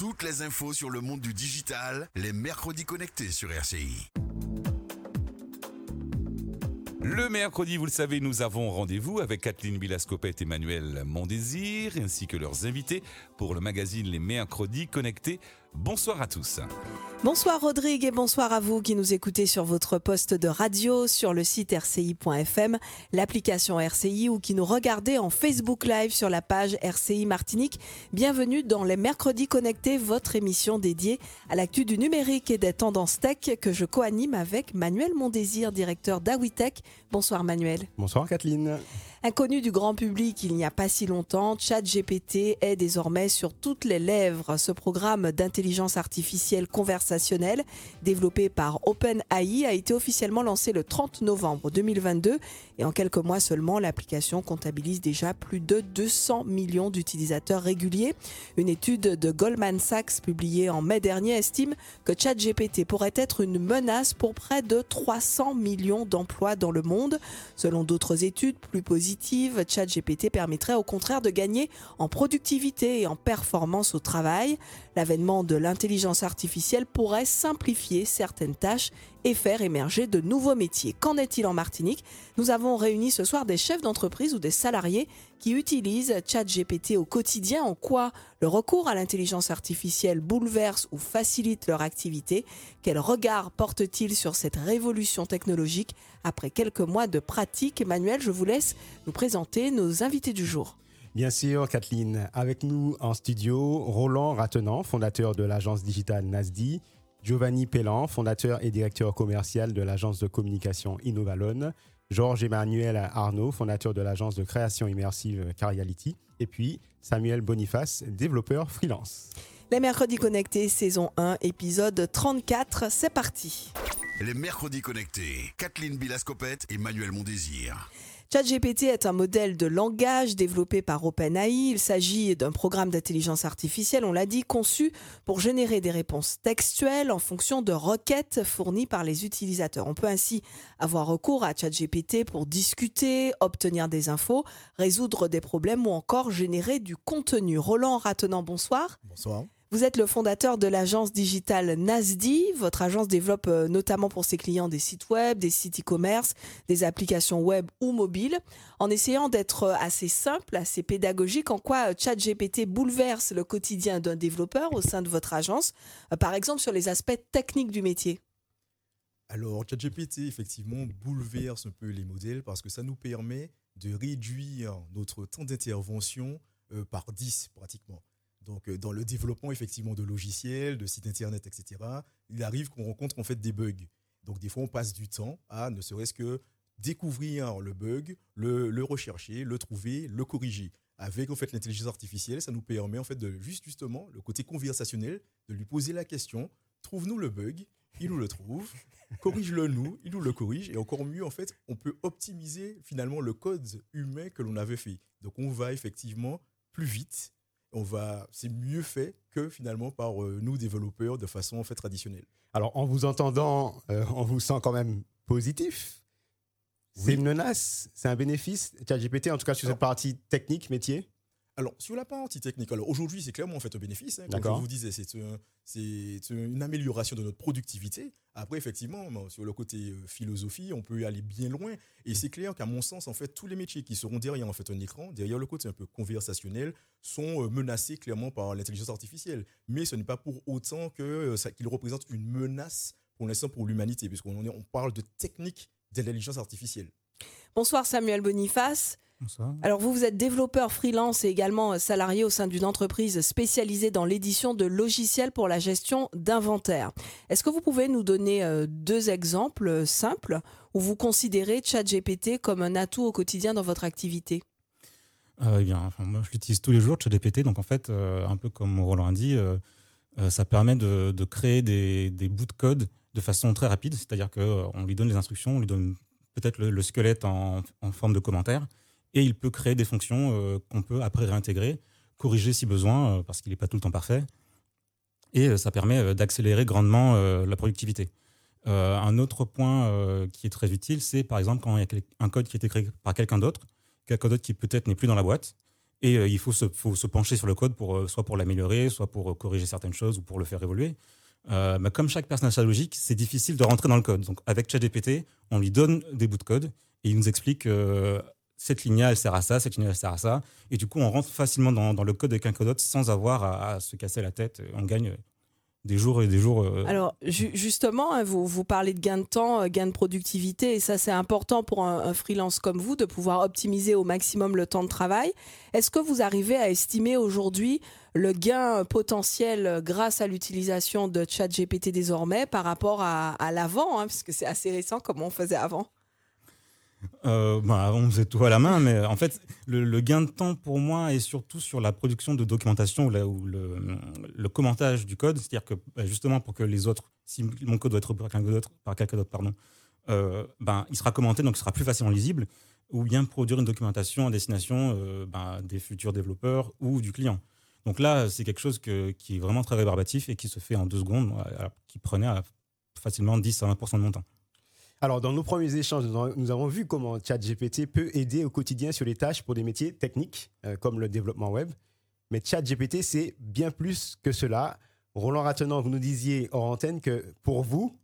Toutes les infos sur le monde du digital, les mercredis connectés sur RCI. Le mercredi, vous le savez, nous avons rendez-vous avec Kathleen Bilascopette et Emmanuel Mondésir, ainsi que leurs invités pour le magazine Les Mercredis Connectés. Bonsoir à tous. Bonsoir Rodrigue et bonsoir à vous qui nous écoutez sur votre poste de radio, sur le site rci.fm, l'application RCI ou qui nous regardez en Facebook Live sur la page RCI Martinique. Bienvenue dans les Mercredis Connectés, votre émission dédiée à l'actu du numérique et des tendances tech que je co-anime avec Manuel Mondésir, directeur d'Awitech. Bonsoir Manuel. Bonsoir Kathleen. Inconnu du grand public il n'y a pas si longtemps, ChatGPT est désormais sur toutes les lèvres. Ce programme d'intelligence artificielle conversationnelle développé par OpenAI a été officiellement lancé le 30 novembre 2022 et en quelques mois seulement, l'application comptabilise déjà plus de 200 millions d'utilisateurs réguliers. Une étude de Goldman Sachs publiée en mai dernier estime que ChatGPT pourrait être une menace pour près de 300 millions d'emplois dans le monde. Selon d'autres études plus positives, ChatGPT permettrait au contraire de gagner en productivité et en performance au travail. L'avènement de l'intelligence artificielle pourrait simplifier certaines tâches et faire émerger de nouveaux métiers. Qu'en est-il en Martinique? Nous avons réuni ce soir des chefs d'entreprise ou des salariés qui utilisent ChatGPT au quotidien. En quoi le recours à l'intelligence artificielle bouleverse ou facilite leur activité? Quel regard porte-t-il sur cette révolution technologique? Après quelques mois de pratique Emmanuel, je vous laisse nous présenter nos invités du jour. Bien sûr, Kathleen. Avec nous en studio, Roland Ratenant, fondateur de l'agence digitale NASDI, Giovanni Pellan, fondateur et directeur commercial de l'agence de communication Innovalone, Georges Emmanuel Arnaud, fondateur de l'agence de création immersive Cariality, et puis Samuel Boniface, développeur freelance. Les mercredis connectés, saison 1, épisode 34, c'est parti. Les mercredis connectés, Kathleen Bilascopette et Manuel Mondésir. ChatGPT est un modèle de langage développé par OpenAI. Il s'agit d'un programme d'intelligence artificielle, on l'a dit, conçu pour générer des réponses textuelles en fonction de requêtes fournies par les utilisateurs. On peut ainsi avoir recours à ChatGPT pour discuter, obtenir des infos, résoudre des problèmes ou encore générer du contenu. Roland Ratenant, bonsoir. Bonsoir. Vous êtes le fondateur de l'agence digitale NASDI. Votre agence développe euh, notamment pour ses clients des sites web, des sites e-commerce, des applications web ou mobiles. En essayant d'être euh, assez simple, assez pédagogique, en quoi euh, ChatGPT bouleverse le quotidien d'un développeur au sein de votre agence, par exemple sur les aspects techniques du métier? Alors, ChatGPT, effectivement, bouleverse un peu les modèles parce que ça nous permet de réduire notre temps d'intervention par 10 pratiquement. Donc, euh, dans le développement effectivement de logiciels, de sites internet, etc., il arrive qu'on rencontre en fait des bugs. Donc, des fois, on passe du temps à ne serait-ce que découvrir le bug, le, rechercher, le trouver, le corriger. Avec en fait l'intelligence artificielle, ça nous permet en fait de juste justement le côté conversationnel, de lui poser la question trouve-nous le bug, il nous le trouve, corrige-le nous, il nous le corrige, et encore mieux en fait, on peut optimiser finalement le code humain que l'on avait fait. Donc, on va effectivement plus vite on va, c'est mieux fait que finalement par euh, nous développeurs de façon en fait traditionnelle. Alors en vous entendant, euh, on vous sent quand même positif. C'est une menace, c'est un bénéfice. ChatGPT, en tout cas sur cette partie technique, métier. Alors, sur la partie technique, alors aujourd'hui, c'est clairement en fait un bénéfice. Hein, comme je vous disais, c'est une amélioration de notre productivité. Après, effectivement, sur le côté euh, philosophie, on peut aller bien loin. Et c'est clair qu'à mon sens, en fait, tous les métiers qui seront derrière en fait un écran, derrière le côté un peu conversationnel, sont euh, menacés clairement par l'intelligence artificielle. Mais ce n'est pas pour autant que euh, ça qu'il représente une menace pour l'instant pour l'humanité, puisqu'on on parle de technique d'intelligence artificielle. Bonsoir Samuel Boniface. Alors vous, vous êtes développeur freelance et également euh, salarié au sein d'une entreprise spécialisée dans l'édition de logiciels pour la gestion d'inventaire. Est-ce que vous pouvez nous donner euh, deux exemples euh, simples où vous considérez ChatGPT comme un atout au quotidien dans votre activité? Eh bien, moi, je l'utilise tous les jours, ChatGPT. Donc, en fait, un peu comme Roland a dit, ça permet de, créer des, bouts de code de façon très rapide. C'est-à-dire qu'on lui donne les instructions, on lui donne peut-être le, squelette en, forme de commentaire et il peut créer des fonctions euh, qu'on peut après réintégrer, corriger si besoin, euh, parce qu'il n'est pas tout le temps parfait. Et euh, ça permet d'accélérer grandement la productivité. un autre point qui est très utile, c'est par exemple quand il y a un code qui a été créé par quelqu'un d'autre, quelqu'un d'autre qui peut-être n'est plus dans la boîte, Et il faut se, pencher sur le code pour, soit pour l'améliorer, soit pour corriger certaines choses ou pour le faire évoluer. mais comme chaque personnage logique, c'est difficile de rentrer dans le code. Donc avec ChatGPT, on lui donne des bouts de code et il nous explique cette ligne elle sert à ça, cette ligne elle sert à ça. Et du coup, on rentre facilement dans, le code de quelqu'un d'autre sans avoir à, se casser la tête. On gagne des jours et des jours. Euh, Alors, justement, hein, vous, vous parlez de gain de temps, euh, gain de productivité, et ça, c'est important pour un, freelance comme vous de pouvoir optimiser au maximum le temps de travail. Est-ce que vous arrivez à estimer aujourd'hui le gain potentiel grâce à l'utilisation de ChatGPT désormais par rapport à, l'avant, hein, puisque c'est assez récent comme on faisait avant? Euh, bah, on faisait tout à la main, mais en fait, le, gain de temps pour moi est surtout sur la production de documentation ou, le, commentage du code. C'est-à-dire que bah, justement, pour que les autres, si mon code doit être par quelqu'un d'autre, par quelqu'un d'autre, pardon, ben, il sera commenté, donc il sera plus facilement lisible, ou bien produire une documentation à destination euh, des futurs développeurs ou du client. Donc là, c'est quelque chose qui est vraiment très rébarbatif et qui se fait en deux secondes, qui prenait facilement 10 à 20% de mon temps. Alors, dans nos premiers échanges, nous avons vu comment ChatGPT peut aider au quotidien sur les tâches pour des métiers techniques, euh, comme le développement web. Mais ChatGPT, c'est bien plus que cela. Roland Ratenant, vous nous disiez hors antenne que pour vous,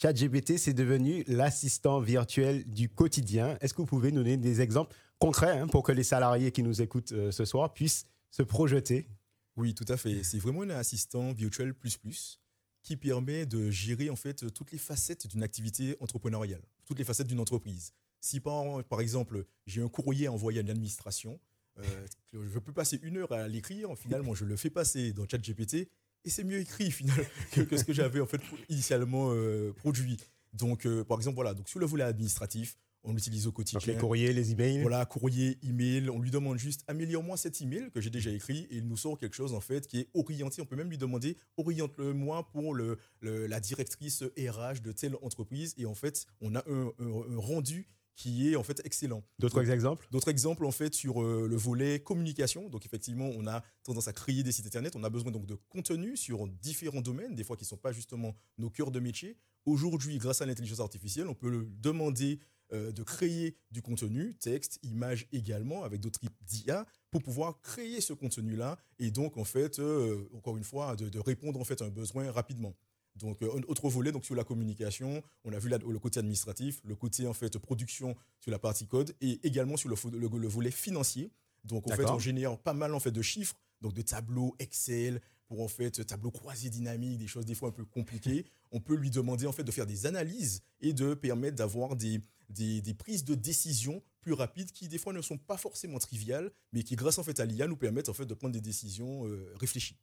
ChatGPT, c'est devenu l'assistant virtuel du quotidien. Est-ce que vous pouvez nous donner des exemples concrets hein, pour que les salariés qui nous écoutent euh, ce soir puissent se projeter? Oui, tout à fait. C'est vraiment un assistant virtuel plus plus qui permet de gérer en fait toutes les facettes d'une activité entrepreneuriale, toutes les facettes d'une entreprise. Si par, par exemple j'ai un courrier envoyé à l'administration, euh, je peux passer une heure à l'écrire, finalement je le fais passer dans ChatGPT et c'est mieux écrit finalement que, ce que j'avais en fait initialement euh, produit. Donc euh, par exemple voilà, donc sur le volet administratif, on l'utilise au quotidien. les courriers, les emails. Voilà, courrier, email. On lui demande juste améliore-moi cet email que j'ai déjà écrit et il nous sort quelque chose en fait qui est orienté. On peut même lui demander oriente-le-moi pour le, la directrice RH de telle entreprise et en fait on a un, rendu qui est en fait excellent. D'autres exemples? D'autres exemples en fait sur euh, le volet communication. Donc effectivement, on a tendance à créer des sites internet. On a besoin donc de contenu sur différents domaines, des fois qui ne sont pas justement nos cœurs de métier. Aujourd'hui, grâce à l'intelligence artificielle, on peut le demander euh, de créer du contenu, texte, image également, avec d'autres types d'IA, pour pouvoir créer ce contenu-là et donc, en fait, euh, encore une fois, de, répondre en fait à un besoin rapidement. Donc, euh, autre volet, donc sur la communication, on a vu le côté administratif, le côté en fait production sur la partie code et également sur le, le, volet financier. Donc, en fait, on génère pas mal en fait de chiffres, donc de tableaux Excel, pour en fait tableau croisé dynamique, des choses des fois un peu compliquées, on peut lui demander en fait de faire des analyses et de permettre d'avoir des, des, prises de décision plus rapides qui des fois ne sont pas forcément triviales, mais qui grâce en fait à l'IA nous permettent en fait de prendre des décisions euh, réfléchies.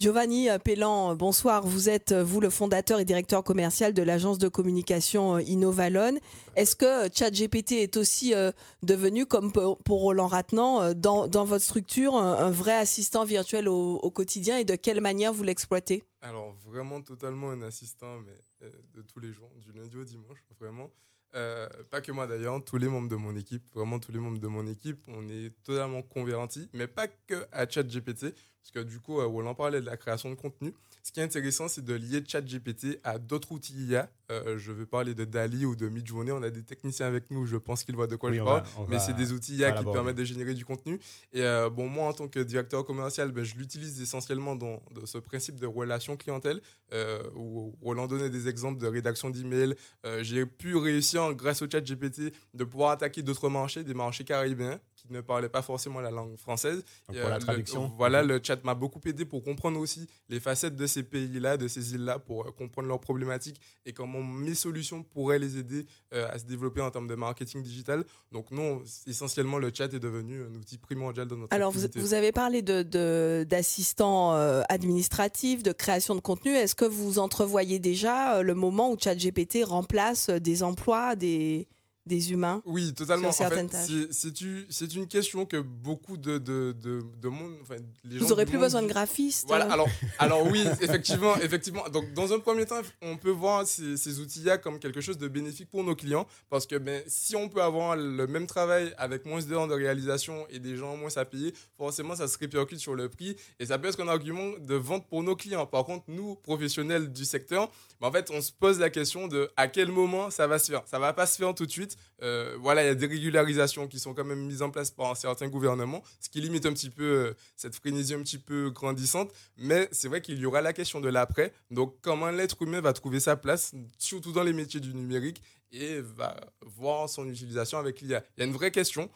Giovanni Pellan, bonsoir. Vous êtes, vous, le fondateur et directeur commercial de l'agence de communication euh, Innovalon. Est-ce que ChatGPT est aussi euh, devenu, comme pour Roland Ratnan, dans, votre structure, un, vrai assistant virtuel au, au, quotidien et de quelle manière vous l'exploitez? Alors, vraiment totalement un assistant, mais de tous les jours, du lundi au dimanche, vraiment. Euh, pas que moi d'ailleurs, tous les membres de mon équipe, vraiment tous les membres de mon équipe, on est totalement convertis, mais pas que à ChatGPT, parce que du coup, euh, en parlait de la création de contenu. Ce qui est intéressant, c'est de lier ChatGPT à d'autres outils IA. Euh, je veux parler de Dali ou de Midjourney. On a des techniciens avec nous, je pense qu'ils voient de quoi je parle. mais c'est des outils IA qui permettent de générer du contenu. Et euh, bon, moi, en tant que directeur commercial, ben, je l'utilise essentiellement dans, ce principe de relation clientèle, euh, où Roland donnait des exemples de rédaction d'emails. J'ai pu réussir, grâce au ChatGPT, de pouvoir attaquer d'autres marchés, des marchés caribéens qui ne parlaient pas forcément la langue française. pour la traduction. voilà, le chat m'a beaucoup aidé pour comprendre aussi les facettes de ces pays-là, de ces îles-là, pour euh, comprendre leurs problématiques et comment mes solutions pourraient les aider euh, à se développer en termes de marketing digital. Donc non, essentiellement, le chat est devenu un outil primordial dans notre Alors, vous, vous, avez parlé d'assistants de, euh, administratifs, de création de contenu. Est-ce que vous entrevoyez déjà le moment où ChatGPT remplace des emplois, des des humains Oui, totalement. Sur certaines C'est une question que beaucoup de, de, de, monde. Enfin, les Vous n'aurez plus besoin de graphistes Voilà, alors, alors oui, effectivement, effectivement. Donc, dans un premier temps, on peut voir ces, ces outils-là comme quelque chose de bénéfique pour nos clients parce que ben, si on peut avoir le même travail avec moins d'heures de réalisation et des gens moins à payer, forcément, ça se répercute sur le prix et ça peut être un argument de vente pour nos clients. Par contre, nous, professionnels du secteur, ben, en fait, on se pose la question de à quel moment ça va se faire. Ça va pas se faire tout de suite euh, voilà, il y a des régularisations qui sont quand même mises en place par certains gouvernements, ce qui limite un petit peu euh, cette frénésie un petit peu grandissante. Mais c'est vrai qu'il y aura la question de l'après. Donc, comment l'être humain va trouver sa place, surtout dans les métiers du numérique, et va voir son utilisation avec l'IA. Il y a une vraie question.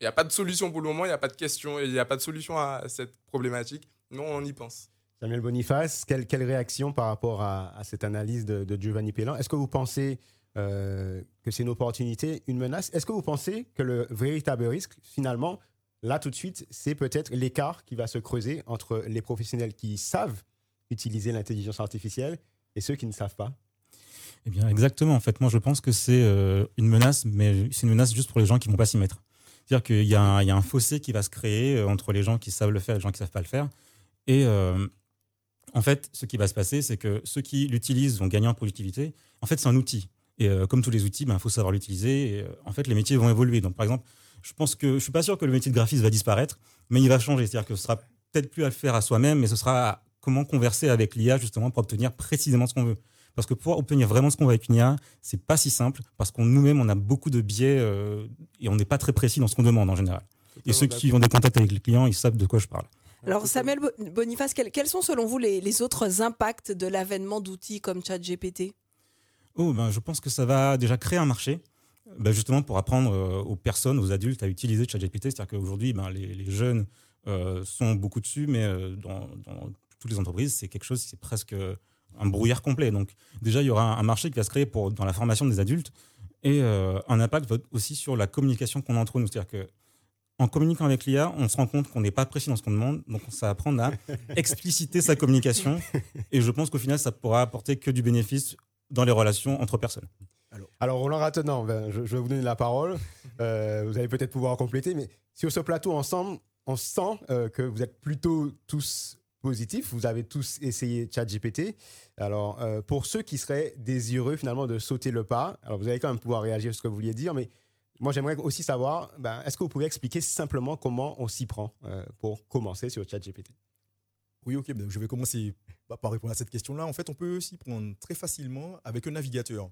Il n'y a pas de solution pour le moment, il n'y a pas de question, il n'y a pas de solution à cette problématique. Non, on y pense. Samuel Boniface, quelle, quelle réaction par rapport à, cette analyse de, Giovanni Pellan? Est-ce que vous pensez euh, que c'est une opportunité, une menace Est-ce que vous pensez que le véritable risque, finalement, là tout de suite, c'est peut-être l'écart qui va se creuser entre les professionnels qui savent utiliser l'intelligence artificielle et ceux qui ne savent pas? Eh bien, exactement. En fait, moi, je pense que c'est euh, une menace, mais c'est une menace juste pour les gens qui ne vont pas s'y mettre. C'est-à-dire qu'il y, a un fossé qui va se créer euh, entre les gens qui savent le faire et les gens qui ne savent pas le faire. Et en fait, ce qui va se passer, c'est que ceux qui l'utilisent vont gagner en productivité. En fait, c'est un outil. Et comme tous les outils, il ben, faut savoir l'utiliser. Et en fait, les métiers vont évoluer. Donc, par exemple, je pense que je suis pas sûr que le métier de graphiste va disparaître, mais il va changer. C'est-à-dire que ce sera peut-être plus à le faire à soi-même, mais ce sera comment converser avec l'IA justement pour obtenir précisément ce qu'on veut. Parce que pour obtenir vraiment ce qu'on veut avec une IA, c'est pas si simple parce qu'on nous-mêmes, on a beaucoup de biais euh, et on n'est pas très précis dans ce qu'on demande en général. Et ceux qui ont des contacts avec les clients, ils savent de quoi je parle. Alors Samuel Boniface, quels, sont selon vous les, autres impacts de l'avènement d'outils comme ChatGPT? Oh, ben, je pense que ça va déjà créer un marché. Ben, justement pour apprendre euh, aux personnes, aux adultes à utiliser ChatGPT. C'est-à-dire qu'aujourd'hui, ben, les, jeunes euh, sont beaucoup dessus, mais dans, dans, toutes les entreprises, c'est quelque chose, c'est presque un brouillard complet. Donc déjà, il y aura un marché qui va se créer pour, dans la formation des adultes et euh, un impact aussi sur la communication qu'on a entre nous. C'est-à-dire que en communiquant avec l'IA, on se rend compte qu'on n'est pas précis dans ce qu'on demande, donc ça va apprendre à expliciter sa communication. Et je pense qu'au final, ça pourra apporter que du bénéfice dans les relations entre personnes. Alors, Roland Ratenant, ben, je, vais vous donner la parole. Euh, vous allez peut-être pouvoir compléter, mais sur ce plateau ensemble, on sent euh, que vous êtes plutôt tous positif. Vous avez tous essayé ChatGPT. Alors, euh, pour ceux qui seraient désireux finalement de sauter le pas, alors vous allez quand même pouvoir réagir à ce que vous vouliez dire, mais moi j'aimerais aussi savoir, ben, est-ce que vous pouvez expliquer simplement comment on s'y prend euh, pour commencer sur ChatGPT? Oui, ok, je vais commencer par répondre à cette question-là. En fait, on peut s'y prendre très facilement avec un navigateur.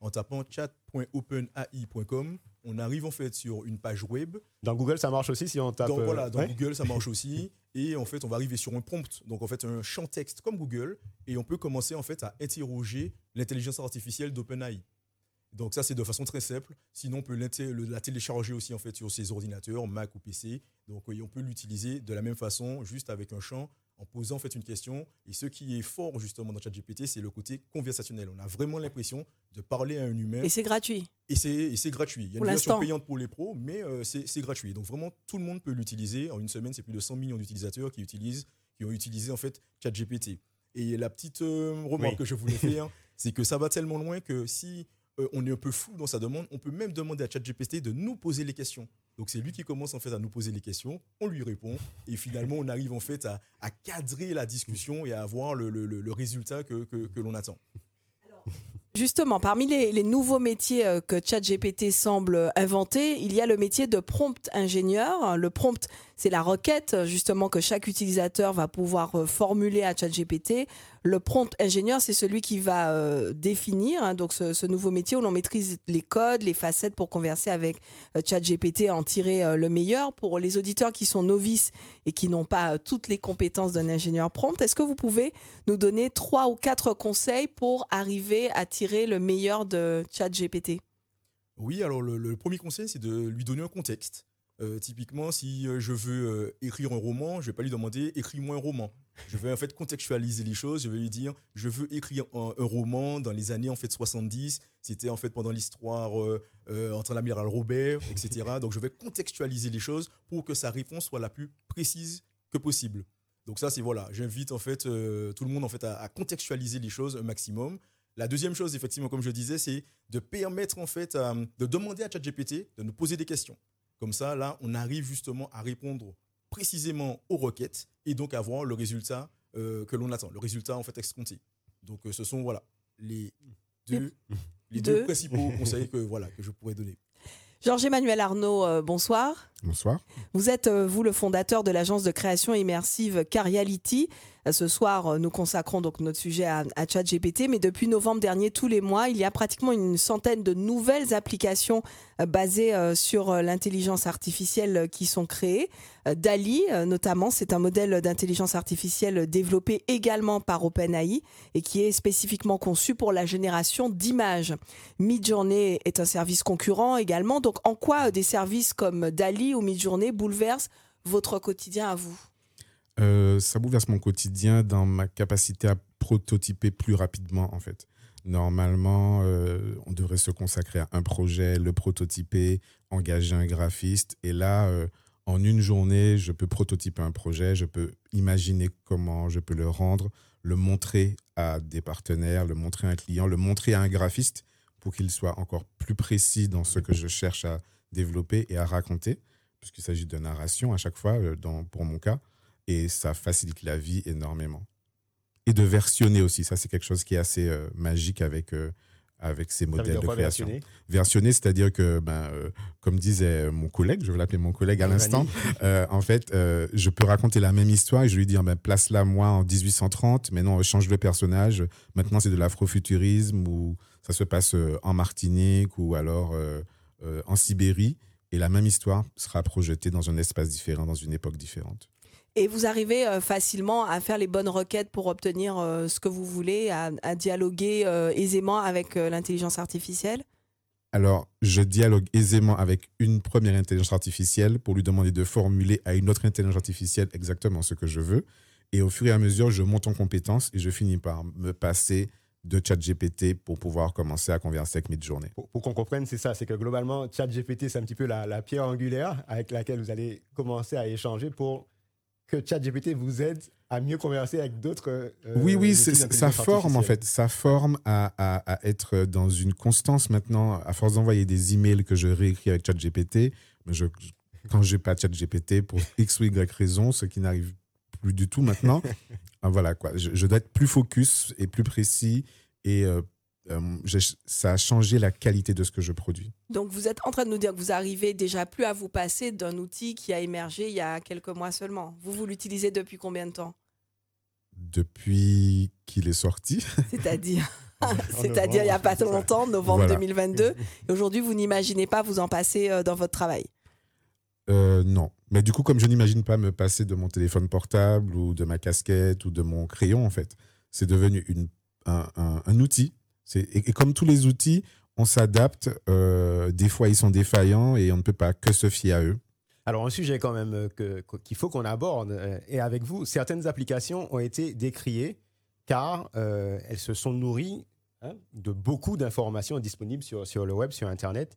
En tapant chat.openai.com, on arrive en fait sur une page web. Dans Google, ça marche aussi si on tape. Dans, voilà, dans Google, ça marche aussi. Et en fait, on va arriver sur un prompt, donc en fait un champ texte comme Google, et on peut commencer en fait à interroger l'intelligence artificielle d'OpenAI. Donc ça, c'est de façon très simple. Sinon, on peut la télécharger aussi en fait sur ses ordinateurs, Mac ou PC. Donc on peut l'utiliser de la même façon, juste avec un champ en posant en fait une question. Et ce qui est fort justement dans ChatGPT, c'est le côté conversationnel. On a vraiment l'impression de parler à un humain. Et c'est gratuit. Et c'est gratuit. Il y a une version payante pour les pros, mais euh, c'est gratuit. Donc vraiment, tout le monde peut l'utiliser. En une semaine, c'est plus de 100 millions d'utilisateurs qui utilisent, qui ont utilisé en fait ChatGPT. Et la petite euh, remarque que je voulais faire, c'est que ça va tellement loin que si euh, on est un peu fou dans sa demande, on peut même demander à ChatGPT de nous poser les questions. Donc c'est lui qui commence en fait à nous poser les questions, on lui répond et finalement on arrive en fait à, cadrer la discussion et à avoir le, résultat que l'on attend. Justement, parmi les, nouveaux métiers euh, que ChatGPT semble inventer, il y a le métier de prompt ingénieur. Le prompt, c'est la requête justement que chaque utilisateur va pouvoir euh, formuler à ChatGPT. Le prompt ingénieur, c'est celui qui va euh, définir hein, donc ce, nouveau métier où l'on maîtrise les codes, les facettes pour converser avec ChatGPT, en tirer le meilleur. Pour les auditeurs qui sont novices et qui n'ont pas toutes les compétences d'un ingénieur prompt, est-ce que vous pouvez nous donner trois ou quatre conseils pour arriver à tirer le meilleur de ChatGPT? Oui, alors le, premier conseil, c'est de lui donner un contexte. Euh, typiquement, si euh, je veux euh, écrire un roman, je vais pas lui demander écris-moi un roman. Je vais en fait contextualiser les choses. Je vais lui dire je veux écrire un, roman dans les années en fait 70. C'était en fait pendant l'histoire entre l'amiral Robert, etc. Donc je vais contextualiser les choses pour que sa réponse soit la plus précise que possible. Donc ça c'est voilà, j'invite en fait tout le monde en fait à, contextualiser les choses un maximum. La deuxième chose, effectivement, comme je disais, c'est de permettre, en fait, euh, de demander à ChatGPT de nous poser des questions. Comme ça, là, on arrive justement à répondre précisément aux requêtes et donc avoir le résultat euh, que l'on attend, le résultat, en fait, escompté. Donc, euh, ce sont, voilà, les deux, les deux principaux conseils que, voilà, que je pourrais donner. Georges-Emmanuel Arnaud, bonsoir. Bonsoir. Vous êtes, vous, le fondateur de l'agence de création immersive Cariality. Ce soir, nous consacrons donc notre sujet à, ChatGPT, mais depuis novembre dernier, tous les mois, il y a pratiquement une centaine de nouvelles applications basées sur l'intelligence artificielle qui sont créées. DALI, notamment, c'est un modèle d'intelligence artificielle développé également par OpenAI et qui est spécifiquement conçu pour la génération d'images. Midjourney est un service concurrent également. Donc, en quoi des services comme DALI ou Midjourney bouleversent votre quotidien à vous? Euh, Ça bouleverse mon quotidien dans ma capacité à prototyper plus rapidement, en fait. Normalement, euh, on devrait se consacrer à un projet, le prototyper, engager un graphiste. Et là, euh, en une journée, je peux prototyper un projet, je peux imaginer comment je peux le rendre, le montrer à des partenaires, le montrer à un client, le montrer à un graphiste pour qu'il soit encore plus précis dans ce que je cherche à développer et à raconter puisqu'il s'agit de narration à chaque fois, dans, pour mon cas, et ça facilite la vie énormément. Et de versionner aussi, ça c'est quelque chose qui est assez euh, magique avec, euh, avec ces modèles de création. Versionner, c'est-à-dire que, ben, comme disait mon collègue, je vais l'appeler mon collègue à l'instant, en fait, je peux raconter la même histoire et je lui dire, ben, place-la moi en 1830, mais non, change le personnage, maintenant c'est de l'afrofuturisme ou ça se passe en Martinique ou alors en Sibérie et la même histoire sera projetée dans un espace différent, dans une époque différente. Et vous arrivez euh, facilement à faire les bonnes requêtes pour obtenir euh, ce que vous voulez, à, dialoguer euh, aisément avec l'intelligence artificielle? Alors, je dialogue aisément avec une première intelligence artificielle pour lui demander de formuler à une autre intelligence artificielle exactement ce que je veux. Et au fur et à mesure, je monte en compétence et je finis par me passer de ChatGPT pour pouvoir commencer à converser avec Midjourney. Pour, pour qu'on comprenne, c'est ça, c'est que globalement, ChatGPT, c'est un petit peu la, pierre angulaire avec laquelle vous allez commencer à échanger pour que ChatGPT vous aide à mieux converser avec d'autres. Euh, oui, oui, ça forme en fait, ça forme à, à, être dans une constance maintenant, à force d'envoyer des emails que je réécris avec ChatGPT, mais je, quand je n'ai pas ChatGPT pour X ou Y raison, ce qui n'arrive plus du tout maintenant, ah, voilà quoi. Je, dois être plus focus et plus précis et euh, euh, ça a changé la qualité de ce que je produis. Donc vous êtes en train de nous dire que vous arrivez déjà plus à vous passer d'un outil qui a émergé il y a quelques mois seulement. Vous vous l'utilisez depuis combien de temps? Depuis qu'il est sorti. C'est-à-dire C'est-à-dire il n'y a pas longtemps, novembre 2022. Et aujourd'hui, vous n'imaginez pas vous en passer euh, dans votre travail? Euh, non. Mais du coup, comme je n'imagine pas me passer de mon téléphone portable ou de ma casquette ou de mon crayon, en fait, c'est devenu une, un, outil. Et, comme tous les outils, on s'adapte. Euh, des fois, ils sont défaillants et on ne peut pas que se fier à eux. Alors, un sujet quand même euh, qu'il faut qu'on aborde, et avec vous, certaines applications ont été décriées car elles se sont nourries hein, de beaucoup d'informations disponibles sur, sur le web, sur Internet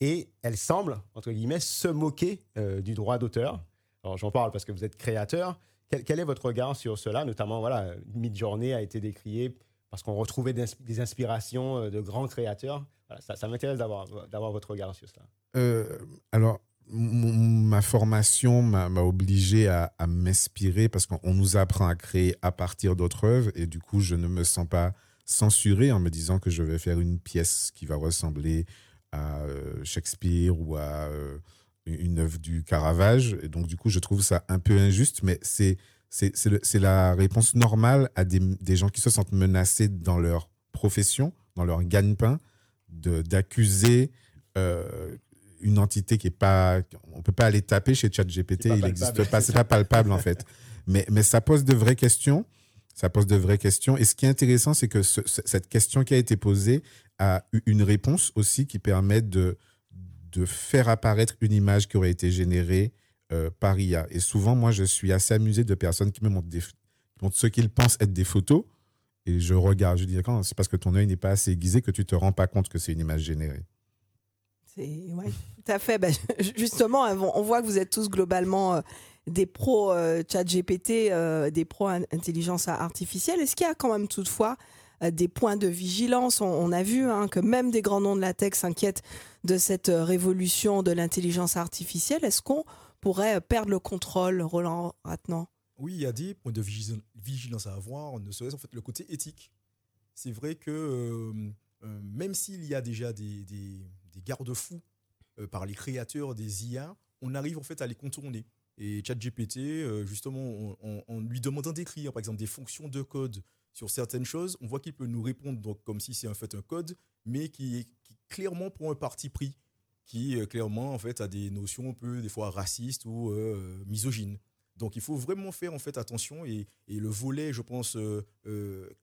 et elle semble, entre guillemets, se moquer euh, du droit d'auteur. Alors j'en parle parce que vous êtes créateur. Quel, est votre regard sur cela? Notamment, voilà, Midjourney a été décrié parce qu'on retrouvait des, inspirations euh, de grands créateurs. ça, m'intéresse d'avoir votre regard sur cela. Euh, alors, ma formation m'a obligé à, à m'inspirer parce qu'on nous apprend à créer à partir d'autres œuvres et du coup, je ne me sens pas censuré en me disant que je vais faire une pièce qui va ressembler à euh, Shakespeare ou à euh, une œuvre du Caravage. Et donc, du coup, je trouve ça un peu injuste, mais c'est c'est la réponse normale à des, des, gens qui se sentent menacés dans leur profession, dans leur gagne-pain, d'accuser euh, une entité qui est pas. On peut pas aller taper chez ChatGPT, il n'existe pas, c'est pas palpable en fait. Mais, mais ça pose de vraies questions. Ça pose de vraies questions. Et ce qui est intéressant, c'est que cette question qui a été posée, a une réponse aussi qui permet de, de faire apparaître une image qui aurait été générée euh. Et souvent, moi, je suis assez amusé de personnes qui me montrent, des, ce qu'ils pensent être des photos. Et je regarde, je dis, c'est parce que ton œil n'est pas assez aiguisé que tu te rends pas compte que c'est une image générée. C'est tout à fait. Ben, justement, on voit que vous êtes tous globalement euh, des pros euh, chat GPT, des pros intelligence artificielle. Est-ce qu'il y a quand même toutefois des points de vigilance? On, a vu hein, que même des grands noms de la tech s'inquiètent de cette révolution de l'intelligence artificielle. Est-ce qu'on pourrait euh, perdre le contrôle, Roland Ratnan? Oui, il y a des points de vigilance à avoir, ne serait-ce en fait le côté éthique. C'est vrai que même s'il y a déjà des, garde-fous par les créateurs des IA, on arrive en fait à les contourner. Et ChatGPT, euh, justement, en, lui demandant d'écrire, par exemple, des fonctions de code sur certaines choses, on voit qu'il peut nous répondre donc, comme si c'est en fait un code, mais qui, qui clairement prend un parti pris, qui euh, clairement en fait a des notions un peu des fois racistes ou euh, misogynes. Donc il faut vraiment faire en fait attention et, le volet, je pense,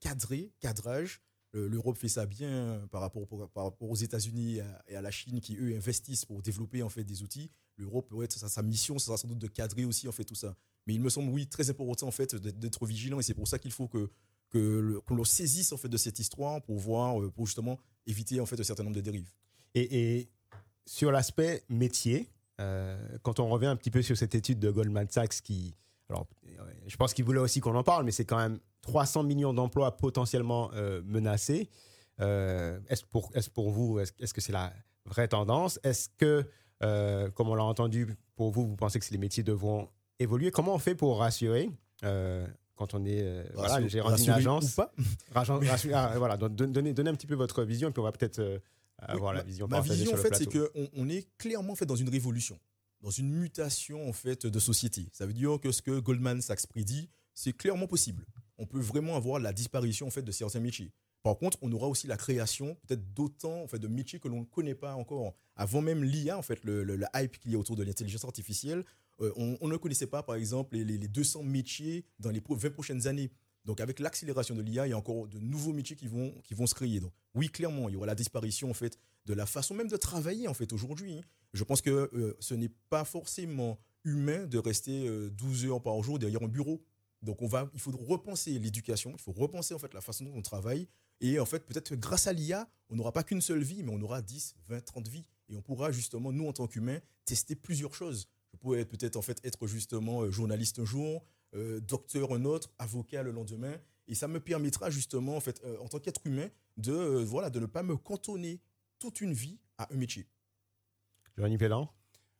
cadré, cadrage, L'Europe fait ça bien par rapport, par rapport aux États-Unis et à la Chine qui, eux, investissent pour développer en fait, des outils. L'Europe, ouais, sa, sa mission, ça sera sans doute de cadrer aussi en fait, tout ça. Mais il me semble, oui, très important en fait, d'être vigilant et c'est pour ça qu'il faut que, que l'on saisisse en fait, de cette histoire pour, voir, euh, pour justement éviter en fait, un certain nombre de dérives. Et sur l'aspect métier, euh, quand on revient un petit peu sur cette étude de Goldman Sachs qui, alors, je pense qu'il voulait aussi qu'on en parle, mais c'est quand même 300 millions d'emplois potentiellement euh, menacés. Euh, est-ce pour, est pour vous, est-ce que c'est la vraie tendance? Est-ce que, euh, comme on l'a entendu, pour vous, vous pensez que les métiers devront évoluer? Comment on fait pour rassurer quand on est voilà, le gérant d'une agence? ah, voilà, donnez, donnez, un petit peu votre vision et puis on va peut-être avoir la vision Ma vision, en fait, c'est qu'on on est clairement fait dans une révolution, dans une mutation en fait de société. Ça veut dire que ce que Goldman Sachs prédit, c'est clairement possible on peut vraiment avoir la disparition en fait, de certains métiers. Par contre, on aura aussi la création peut-être d'autant en fait, de métiers que l'on ne connaît pas encore. Avant même l'IA, en fait, le, hype qu'il y a autour de l'intelligence artificielle, euh, on, ne connaissait pas, par exemple, les, les, 200 métiers dans les 20 prochaines années. Donc, avec l'accélération de l'IA, il y a encore de nouveaux métiers qui vont, qui vont se créer. Donc, oui, clairement, il y aura la disparition, en fait, de la façon même de travailler, en fait, aujourd'hui. Je pense que euh, ce n'est pas forcément humain de rester 12 euh, heures par jour derrière un bureau. Donc on va, il faut repenser l'éducation, il faut repenser en fait la façon dont on travaille. Et en fait, peut-être grâce à l'IA, on n'aura pas qu'une seule vie, mais on aura 10, 20, 30 vies. Et on pourra justement, nous en tant qu'humains, tester plusieurs choses. Je pourrais peut-être en fait être justement euh, journaliste un jour, euh, docteur un autre, avocat le lendemain. Et ça me permettra justement, en fait, euh, en tant qu'être humain, de, voilà, de ne pas me cantonner toute une vie à un métier. Johnny Pellan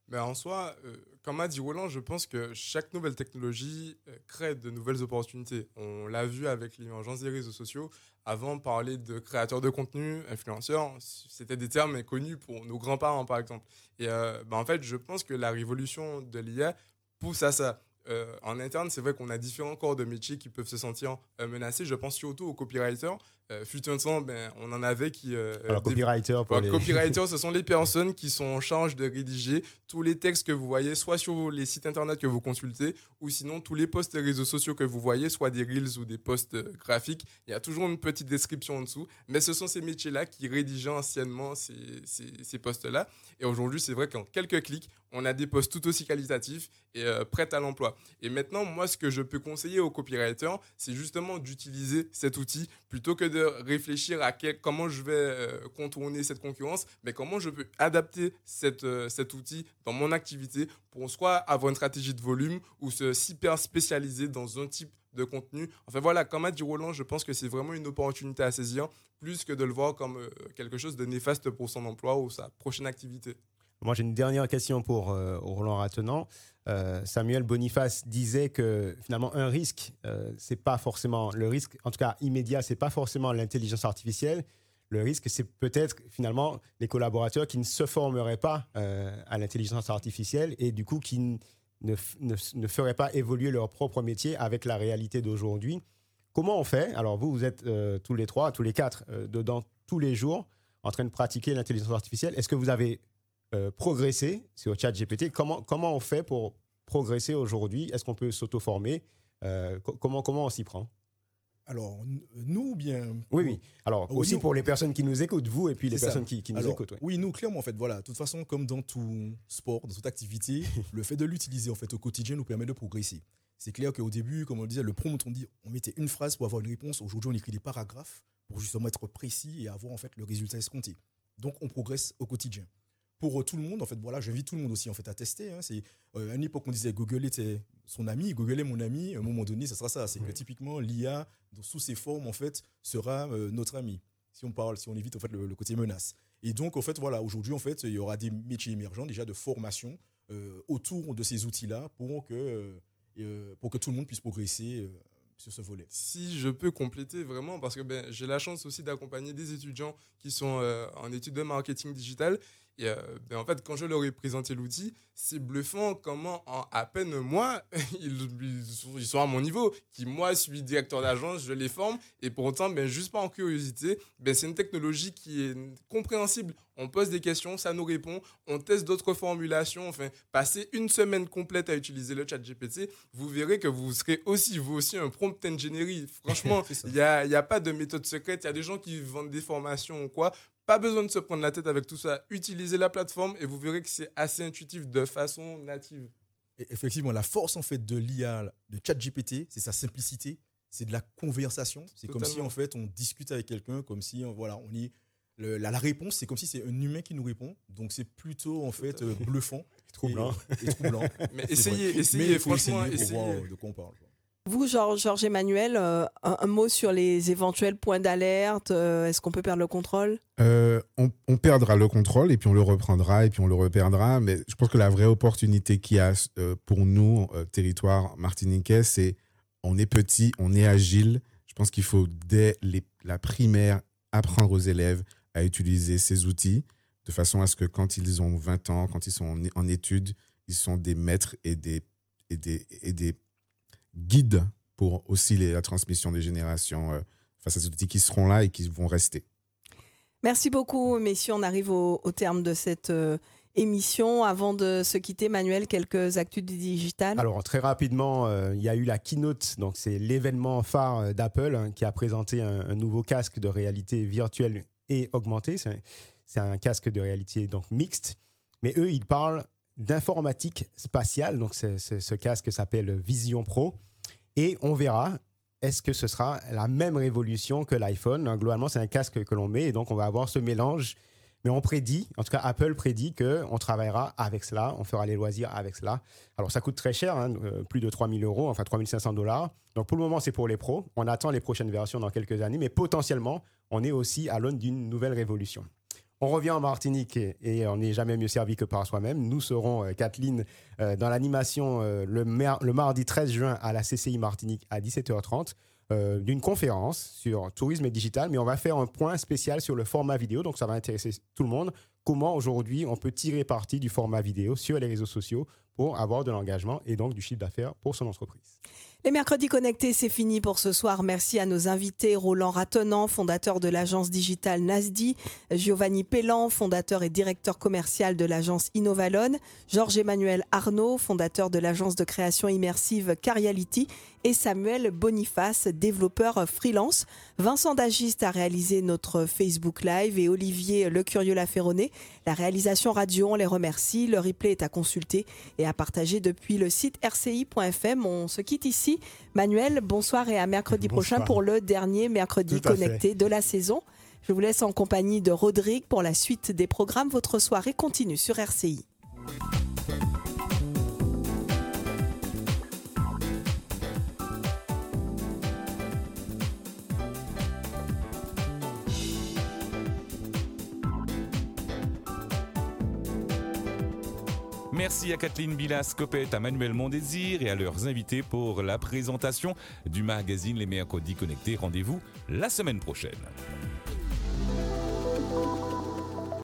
mais en soi, euh, comme a dit Roland, je pense que chaque nouvelle technologie euh, crée de nouvelles opportunités. On l'a vu avec l'émergence des réseaux sociaux. Avant, parler de créateurs de contenu, influenceurs, c'était des termes connus pour nos grands-parents, par exemple. Et euh, bah, en fait, je pense que la révolution de l'IA pousse à ça. En interne, c'est vrai qu'on a différents corps de métiers qui peuvent se sentir menacés. Je pense surtout aux copywriters euh, fut un temps, ben, on en avait qui. Euh, Alors, copywriter pour les... Copywriter, ce sont les personnes qui sont en charge de rédiger tous les textes que vous voyez, soit sur les sites internet que vous consultez, ou sinon tous les posts réseaux sociaux que vous voyez, soit des reels ou des posts euh, graphiques. Il y a toujours une petite description en dessous. Mais ce sont ces métiers-là qui rédigeaient anciennement ces, ces, ces postes-là. Et aujourd'hui, c'est vrai qu'en quelques clics, on a des postes tout aussi qualitatifs et euh, prêts à l'emploi. Et maintenant, moi, ce que je peux conseiller aux copywriters, c'est justement d'utiliser cet outil plutôt que de réfléchir à comment je vais euh, contourner cette concurrence, mais comment je peux adapter euh, cet outil dans mon activité pour soit avoir une stratégie de volume ou se hyper spécialiser dans un type de contenu. Enfin voilà, comme a dit Roland, je pense que c'est vraiment une opportunité à saisir, plus que de le voir comme euh, quelque chose de néfaste pour son emploi ou sa prochaine activité. Moi, j'ai une dernière question pour Roland Ratenant. Euh, Samuel Boniface disait que finalement un risque, euh, c'est pas forcément le risque, en tout cas immédiat, c'est pas forcément l'intelligence artificielle. Le risque, c'est peut-être finalement les collaborateurs qui ne se formeraient pas euh, à l'intelligence artificielle et du coup qui ne, ne, feraient pas évoluer leur propre métier avec la réalité d'aujourd'hui. Comment on fait? Alors vous, vous êtes tous les trois, tous les quatre dedans tous les jours en train de pratiquer l'intelligence artificielle. Est-ce que vous avez euh, progresser sur ChatGPT. Comment, comment on fait pour progresser aujourd'hui? Est-ce qu'on peut s'auto-former? Euh, comment, comment on s'y prend? Alors, nous, bien. Oui, oui. Alors, aussi pour les personnes qui nous écoutent, vous et puis les personnes qui, qui, nous écoutent. Oui, nous, clairement, en fait, voilà. De toute façon, comme dans tout sport, dans toute activité, le fait de l'utiliser, en fait, au quotidien nous permet de progresser. C'est clair qu'au début, comme on le disait, le prompt, on dit, on mettait une phrase pour avoir une réponse. Aujourd'hui, on écrit des paragraphes pour justement être précis et avoir, en fait, le résultat escompté. Donc, on progresse au quotidien pour euh, tout le monde. En fait, voilà, j'invite tout le monde aussi en fait à tester. Hein. C'est euh, à une époque on disait Google était son ami, Google est mon ami. À un moment donné, ça sera ça. C'est que typiquement l'IA sous ses formes en fait sera euh, notre ami. Si on parle, si on évite en fait le, côté menace. Et donc en fait voilà, aujourd'hui en fait il y aura des métiers émergents déjà de formation autour de ces outils-là pour que pour que tout le monde puisse progresser sur ce volet. Si je peux compléter vraiment, parce que ben, j'ai la chance aussi d'accompagner des étudiants qui sont en études de marketing digital Et euh, ben, en fait, quand je leur ai présenté l'outil, c'est bluffant comment en à peine moi, ils, ils, sont, ils sont à mon niveau, qui moi suis directeur d'agence, je les forme, et pour autant, ben, juste en curiosité, ben, c'est une technologie qui est compréhensible. On pose des questions, ça nous répond, on teste d'autres formulations, enfin, passer une semaine complète à utiliser le chat GPT, vous verrez que vous serez aussi, vous aussi, un prompt engineering. Franchement, il n'y a, y a pas de méthode secrète, il y a des gens qui vendent des formations ou quoi, pas besoin de se prendre la tête avec tout ça. Utilisez la plateforme et vous verrez que c'est assez intuitif de façon native. Et effectivement, la force en fait de l'IA, de ChatGPT, c'est sa simplicité, c'est de la conversation. C'est comme si en fait on discute avec quelqu'un, comme si voilà, on y la, la, réponse, c'est comme si c'est un humain qui nous répond. Donc c'est plutôt en fait euh, bluffant, et troublant. Et, et troublant. Mais essayez, essayez, Mais franchement, essayer pour voir de quoi on parle. Vous, Georges Emmanuel, euh, un, mot sur les éventuels points d'alerte. Euh, Est-ce qu'on peut perdre le contrôle? Euh, on, perdra le contrôle et puis on le reprendra et puis on le reperdra. Mais je pense que la vraie opportunité qu'il y a pour nous, territoire martiniquais, c'est on est petit, on est agile. Je pense qu'il faut dès la primaire apprendre aux élèves à utiliser ces outils de façon à ce que quand ils ont 20 ans, quand ils sont en, en études, ils sont des maîtres et des, et des, et des guide pour aussi les, la transmission des générations euh, face à ces outils qui seront là et qui vont rester. Merci beaucoup, messieurs. On arrive au, au terme de cette euh, émission. Avant de se quitter, Manuel, quelques actus du digital. Alors, très rapidement, euh, il y a eu la keynote, donc c'est l'événement phare d'Apple hein, qui a présenté un, un, nouveau casque de réalité virtuelle et augmentée. C'est un, un, casque de réalité donc mixte. Mais eux, ils parlent d'informatique spatiale. Donc, ce casque s'appelle Vision Pro. Et on verra, est-ce que ce sera la même révolution que l'iPhone? Globalement, c'est un casque que l'on met et donc on va avoir ce mélange. Mais on prédit, en tout cas Apple prédit qu'on travaillera avec cela, on fera les loisirs avec cela. Alors ça coûte très cher, hein, euh, plus de 3000 euros, enfin 3500 dollars. Donc pour le moment, c'est pour les pros. On attend les prochaines versions dans quelques années, mais potentiellement, on est aussi à l'aune d'une nouvelle révolution. On revient en Martinique et, on n'est jamais mieux servi que par soi-même. Nous serons, euh, Kathleen, euh, dans l'animation euh, le, le, mardi 13 juin à la CCI Martinique à 17h30 euh, d'une conférence sur tourisme et digital, mais on va faire un point spécial sur le format vidéo, donc ça va intéresser tout le monde. Comment aujourd'hui on peut tirer parti du format vidéo sur les réseaux sociaux pour avoir de l'engagement et donc du chiffre d'affaires pour son entreprise? Les mercredis connectés, c'est fini pour ce soir. Merci à nos invités, Roland Ratenant, fondateur de l'agence digitale Nasdi, Giovanni Pellan, fondateur et directeur commercial de l'agence Innovalone, Georges-Emmanuel Arnaud, fondateur de l'agence de création immersive Cariality et Samuel Boniface, développeur freelance. Vincent Dagiste a réalisé notre Facebook Live et Olivier Le Curieux Laferronné. La réalisation radio, on les remercie. Le replay est à consulter et à partager depuis le site rci.fm. On se quitte ici. Manuel, bonsoir et à mercredi bonsoir. prochain pour le dernier mercredi connecté fait. de la saison. Je vous laisse en compagnie de Rodrigue pour la suite des programmes. Votre soirée continue sur RCI. Merci à Kathleen Bilas, Copette, à Manuel Mondésir et à leurs invités pour la présentation du magazine Les mercredis connectés. Rendez-vous la semaine prochaine.